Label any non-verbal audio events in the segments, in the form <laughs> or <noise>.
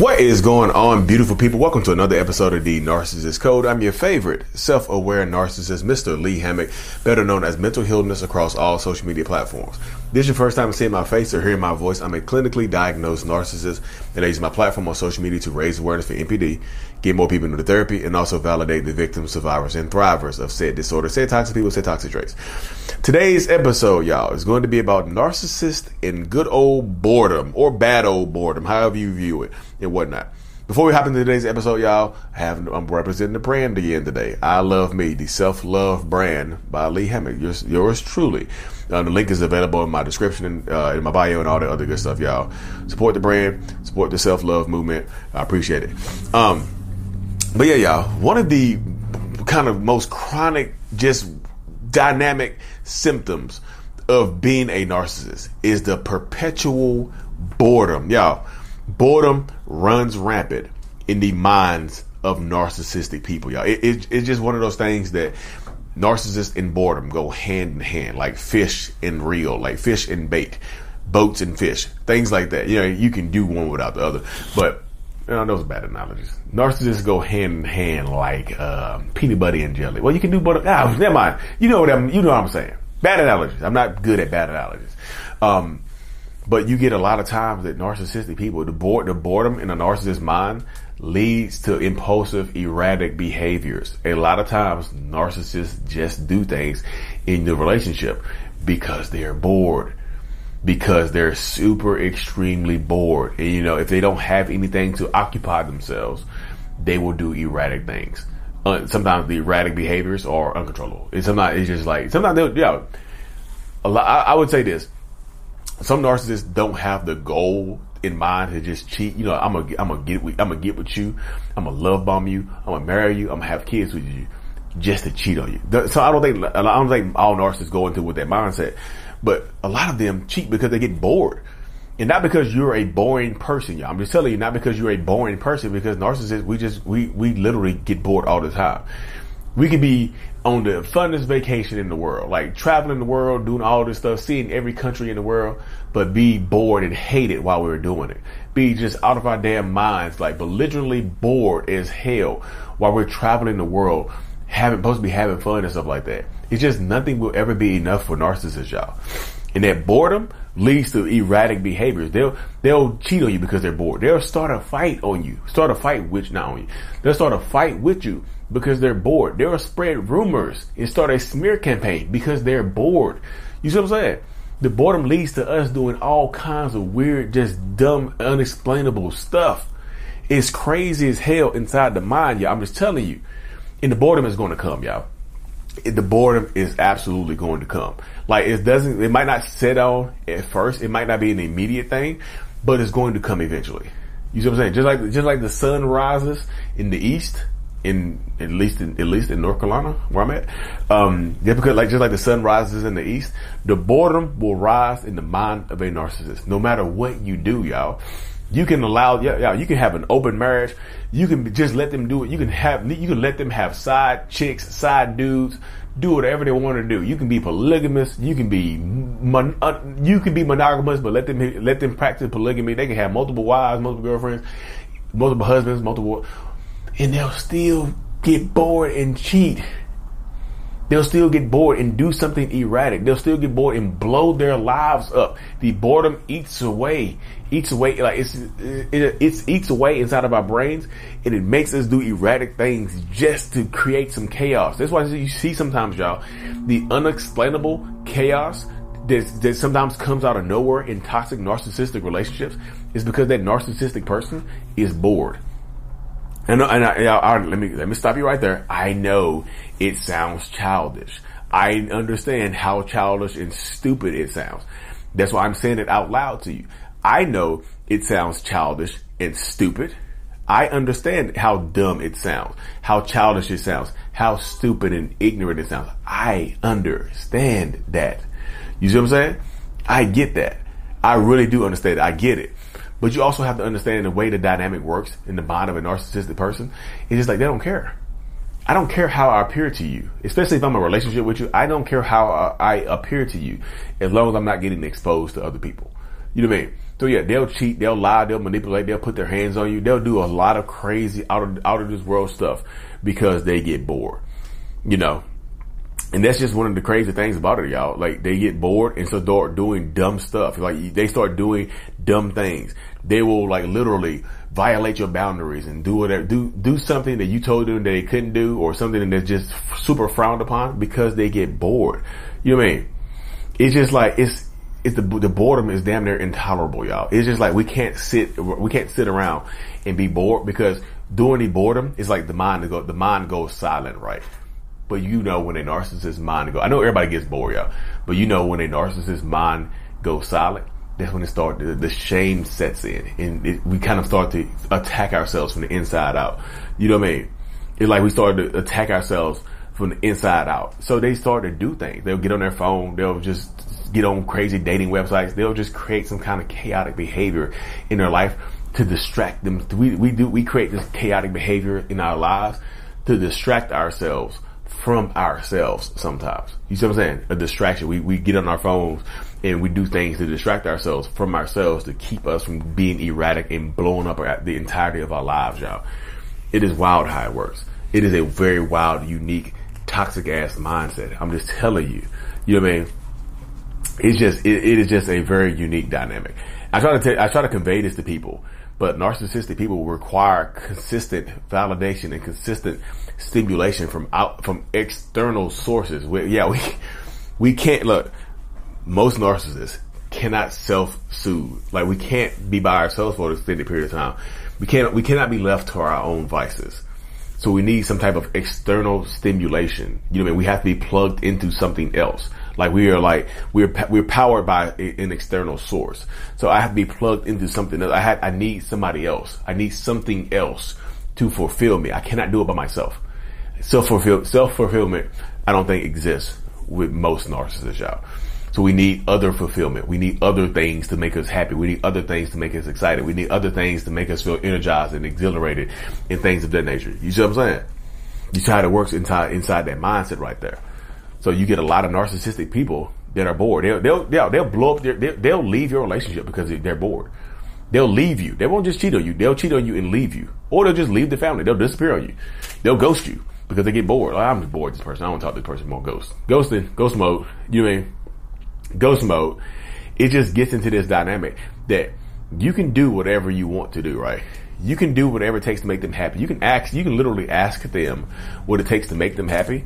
What is going on, beautiful people? Welcome to another episode of the Narcissist Code. I'm your favorite self aware narcissist, Mr. Lee Hammock, better known as Mental Healness across all social media platforms. This is your first time seeing my face or hearing my voice. I'm a clinically diagnosed narcissist, and I use my platform on social media to raise awareness for NPD, get more people into therapy, and also validate the victims, survivors, and thrivers of said disorder, said toxic people, said toxic traits. Today's episode, y'all, is going to be about narcissist and good old boredom or bad old boredom, however you view it and whatnot. Before we hop into today's episode, y'all, I have I'm representing the brand again today. I love me, the self love brand by Lee Hammock. Yours, yours truly. Uh, the link is available in my description and uh, in my bio and all the other good stuff, y'all. Support the brand, support the self love movement. I appreciate it. Um, but yeah, y'all, one of the kind of most chronic, just dynamic symptoms of being a narcissist is the perpetual boredom. Y'all, boredom runs rampant in the minds of narcissistic people, y'all. It, it, it's just one of those things that narcissists and boredom go hand in hand, like fish and reel, like fish and bait, boats and fish, things like that. You know, you can do one without the other, but know, those are bad analogies. Narcissists go hand in hand like uh, peanut butter and jelly. Well, you can do butter. Ah, never mind. You know what I'm. You know what I'm saying. Bad analogies. I'm not good at bad analogies. Um, but you get a lot of times that narcissistic people, the bored, the boredom in a narcissist's mind leads to impulsive, erratic behaviors. A lot of times narcissists just do things in the relationship because they're bored. Because they're super extremely bored. And you know, if they don't have anything to occupy themselves, they will do erratic things. Uh, sometimes the erratic behaviors are uncontrollable. And sometimes it's just like, sometimes they'll, yeah, a lot, I, I would say this some narcissists don't have the goal in mind to just cheat. You know, I'm gonna, I'm gonna get, with, I'm gonna get with you. I'm gonna love bomb you. I'm gonna marry you. I'm gonna have kids with you, just to cheat on you. So I don't think, I don't think all narcissists go into with that mindset, but a lot of them cheat because they get bored. And not because you're a boring person, y'all. I'm just telling you, not because you're a boring person, because narcissists, we just, we, we literally get bored all the time. We could be on the funnest vacation in the world, like traveling the world, doing all this stuff, seeing every country in the world, but be bored and hate it while we were doing it. Be just out of our damn minds, like belligerently bored as hell while we're traveling the world, having supposed to be having fun and stuff like that. It's just nothing will ever be enough for narcissists, y'all. And that boredom leads to erratic behaviors. They'll they'll cheat on you because they're bored. They'll start a fight on you. Start a fight with not on you. They'll start a fight with you because they're bored. They'll spread rumors and start a smear campaign because they're bored. You see what I'm saying? The boredom leads to us doing all kinds of weird, just dumb, unexplainable stuff. It's crazy as hell inside the mind, y'all. I'm just telling you. And the boredom is going to come, y'all. The boredom is absolutely going to come. Like it doesn't, it might not set on at first. It might not be an immediate thing, but it's going to come eventually. You see what I'm saying? Just like, just like the sun rises in the east, in at least in, at least in North Carolina where I'm at. Um, yeah, because like just like the sun rises in the east, the boredom will rise in the mind of a narcissist. No matter what you do, y'all, you can allow yeah, yeah you can have an open marriage. You can just let them do it. You can have you can let them have side chicks, side dudes. Do whatever they want to do. You can be polygamous. You can be mon- uh, you can be monogamous, but let them let them practice polygamy. They can have multiple wives, multiple girlfriends, multiple husbands, multiple and they'll still get bored and cheat. They'll still get bored and do something erratic. They'll still get bored and blow their lives up. The boredom eats away, eats away, like it's, it, it's eats away inside of our brains and it makes us do erratic things just to create some chaos. That's why you see sometimes y'all, the unexplainable chaos that, that sometimes comes out of nowhere in toxic narcissistic relationships is because that narcissistic person is bored. And, and I, I, let me let me stop you right there. I know it sounds childish. I understand how childish and stupid it sounds. That's why I'm saying it out loud to you. I know it sounds childish and stupid. I understand how dumb it sounds, how childish it sounds, how stupid and ignorant it sounds. I understand that. You see what I'm saying? I get that. I really do understand it. I get it. But you also have to understand the way the dynamic works in the mind of a narcissistic person. It's just like they don't care. I don't care how I appear to you, especially if I'm in a relationship with you. I don't care how uh, I appear to you as long as I'm not getting exposed to other people. You know what I mean? So yeah, they'll cheat, they'll lie, they'll manipulate, they'll put their hands on you, they'll do a lot of crazy out of out of this world stuff because they get bored. You know, and that's just one of the crazy things about it, y'all. Like they get bored and so start doing dumb stuff. Like they start doing dumb things. They will like literally violate your boundaries and do whatever, do, do something that you told them that they couldn't do or something that's just super frowned upon because they get bored. You know what I mean? It's just like, it's, it's the, the boredom is damn near intolerable, y'all. It's just like we can't sit, we can't sit around and be bored because during the boredom, it's like the mind go, the mind goes silent, right? But you know when a narcissist mind go, I know everybody gets bored, y'all, but you know when a narcissist mind goes silent, that's when it starts, the, the, shame sets in and it, we kind of start to attack ourselves from the inside out. You know what I mean? It's like we start to attack ourselves from the inside out. So they start to do things. They'll get on their phone. They'll just get on crazy dating websites. They'll just create some kind of chaotic behavior in their life to distract them. We, we do, we create this chaotic behavior in our lives to distract ourselves from ourselves sometimes. You see what I'm saying? A distraction. We, we get on our phones and we do things to distract ourselves from ourselves to keep us from being erratic and blowing up the entirety of our lives, y'all. It is wild how it works. It is a very wild, unique, toxic ass mindset. I'm just telling you. You know what I mean? It's just, it, it is just a very unique dynamic. I try to tell, I try to convey this to people, but narcissistic people require consistent validation and consistent stimulation from out, from external sources. We, yeah, we, we can't look, most narcissists cannot self-soothe. Like we can't be by ourselves for an extended period of time. We can't, we cannot be left to our own vices. So we need some type of external stimulation. You know what I mean? We have to be plugged into something else. Like we are like, we're, we're powered by an external source. So I have to be plugged into something else. I have, I need somebody else. I need something else to fulfill me. I cannot do it by myself. Self fulfill, self fulfillment, I don't think exists with most narcissists, y'all. So we need other fulfillment. We need other things to make us happy. We need other things to make us excited. We need other things to make us feel energized and exhilarated and things of that nature. You see what I'm saying? You see how it works inside, inside that mindset right there. So you get a lot of narcissistic people that are bored. They'll, they'll, they'll, they'll blow up their, they'll, they'll leave your relationship because they're bored. They'll leave you. They won't just cheat on you. They'll cheat on you and leave you. Or they'll just leave the family. They'll disappear on you. They'll ghost you because they get bored. Like, I'm bored this person. I don't talk to this person more ghost. Ghosting, ghost mode. You mean? ghost mode, it just gets into this dynamic that you can do whatever you want to do, right? You can do whatever it takes to make them happy. You can ask, you can literally ask them what it takes to make them happy.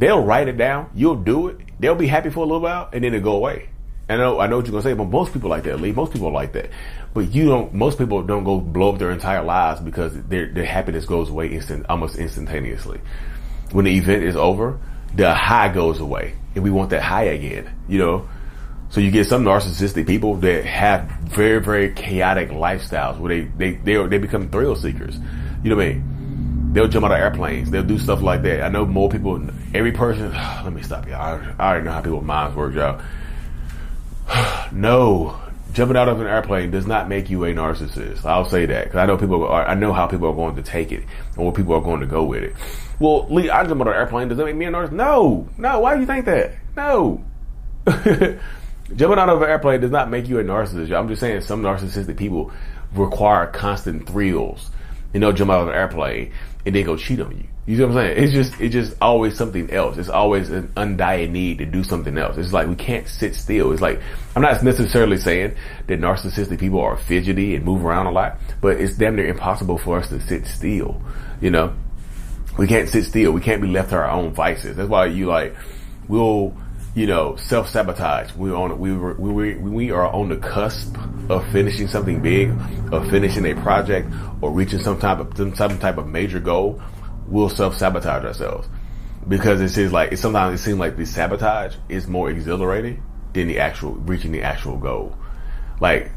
They'll write it down. You'll do it. They'll be happy for a little while and then it'll go away. I know, I know what you're gonna say, but most people like that, Lee. Most people like that. But you don't, most people don't go blow up their entire lives because their, their happiness goes away instant, almost instantaneously. When the event is over, the high goes away and we want that high again, you know? So you get some narcissistic people that have very, very chaotic lifestyles where they, they, they, they become thrill seekers. You know what I mean? They'll jump out of airplanes. They'll do stuff like that. I know more people, every person, <sighs> let me stop y'all. I, I already know how people's minds work, y'all. <sighs> no, jumping out of an airplane does not make you a narcissist. I'll say that because I know people are, I know how people are going to take it and people are going to go with it. Well, Lee, I jump out of an airplane. Does that make me a narcissist? No, no. Why do you think that? No. <laughs> Jumping out of an airplane does not make you a narcissist. I'm just saying some narcissistic people require constant thrills. And they'll jump out of an airplane and they go cheat on you. You see what I'm saying? It's just, it's just always something else. It's always an undying need to do something else. It's like we can't sit still. It's like, I'm not necessarily saying that narcissistic people are fidgety and move around a lot, but it's damn near impossible for us to sit still. You know, we can't sit still. We can't be left to our own vices. That's why you like, we'll, you know, self sabotage. We're on we were we we are on the cusp of finishing something big, of finishing a project, or reaching some type of some type of major goal. We'll self sabotage ourselves because it seems like it sometimes it seems like the sabotage is more exhilarating than the actual reaching the actual goal. Like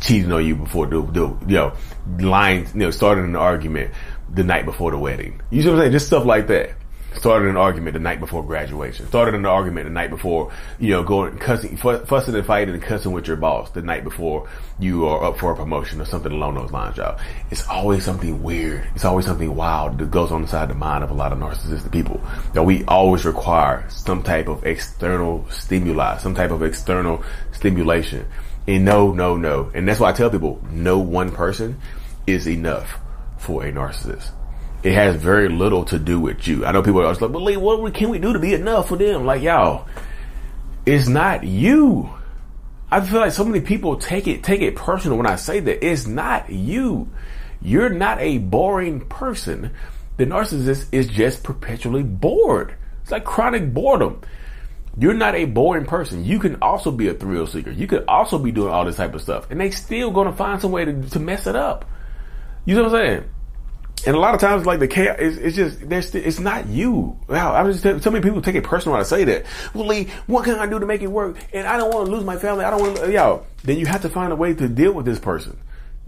cheating on you before the, the you know lying, you know, starting an argument the night before the wedding. You see what I'm saying? Just stuff like that started an argument the night before graduation, started an argument the night before, you know, going cussing, fussing and fighting and cussing with your boss the night before you are up for a promotion or something along those lines, y'all. It's always something weird. It's always something wild that goes on inside the mind of a lot of narcissistic people that we always require some type of external stimuli, some type of external stimulation And no, no, no. And that's why I tell people no one person is enough for a narcissist. It has very little to do with you. I know people are always like, well, Lee, what can we do to be enough for them? Like, y'all, it's not you. I feel like so many people take it take it personal when I say that. It's not you. You're not a boring person. The narcissist is just perpetually bored. It's like chronic boredom. You're not a boring person. You can also be a thrill seeker. You could also be doing all this type of stuff. And they still gonna find some way to, to mess it up. You know what I'm saying? And a lot of times, like the chaos, it's, it's just there's it's not you. Wow, I'm just so many people take it personal when I say that. Well, Lee, what can I do to make it work? And I don't want to lose my family. I don't want to, yo. Then you have to find a way to deal with this person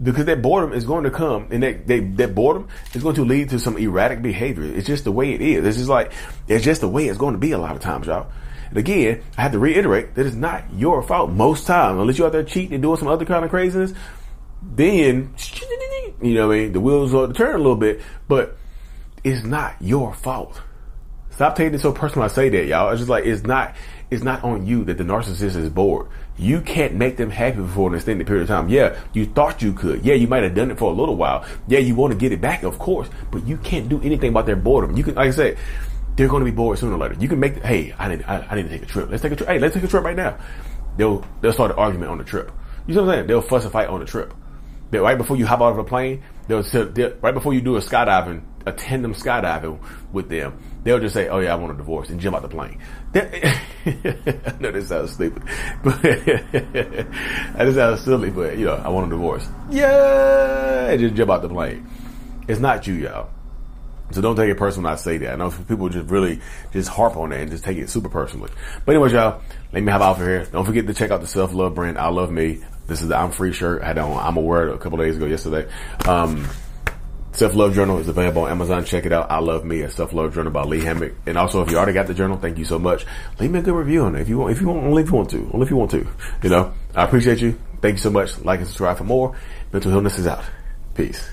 because that boredom is going to come, and that they, that boredom is going to lead to some erratic behavior. It's just the way it is. It's just like it's just the way it's going to be a lot of times, y'all. And again, I have to reiterate that it's not your fault most times, unless you're out there cheating and doing some other kind of craziness. Then you know what I mean? The wheels to turn a little bit, but it's not your fault. Stop taking it so personal. I say that, y'all. It's just like it's not. It's not on you that the narcissist is bored. You can't make them happy for an extended period of time. Yeah, you thought you could. Yeah, you might have done it for a little while. Yeah, you want to get it back, of course, but you can't do anything about their boredom. You can, like I said, they're going to be bored sooner or later. You can make. Hey, I need. I, I need to take a trip. Let's take a trip. Hey, let's take a trip right now. They'll they'll start an argument on the trip. You know what I'm saying? They'll fuss and fight on the trip that right before you hop out of a plane, they'll, they'll right before you do a skydiving, a tandem skydiving with them, they'll just say, "Oh yeah, I want a divorce," and jump out the plane. I know <laughs> this sounds stupid, <laughs> but <laughs> that sounds silly. But you know, I want a divorce. Yeah, just jump out the plane. It's not you, y'all. So don't take it personal when I say that. I know people just really just harp on that and just take it super personally. But anyways, y'all, let me hop out for here. Don't forget to check out the self love brand. I love me. This is the I'm Free shirt. I had on I'm Aware a couple days ago yesterday. Um, Self Love Journal is available on Amazon. Check it out. I Love Me, a Self Love Journal by Lee Hammock. And also, if you already got the journal, thank you so much. Leave me a good review on it if you want. If you want, only if you want to. Only if you want to. You know, I appreciate you. Thank you so much. Like and subscribe for more. Mental Healness is out. Peace.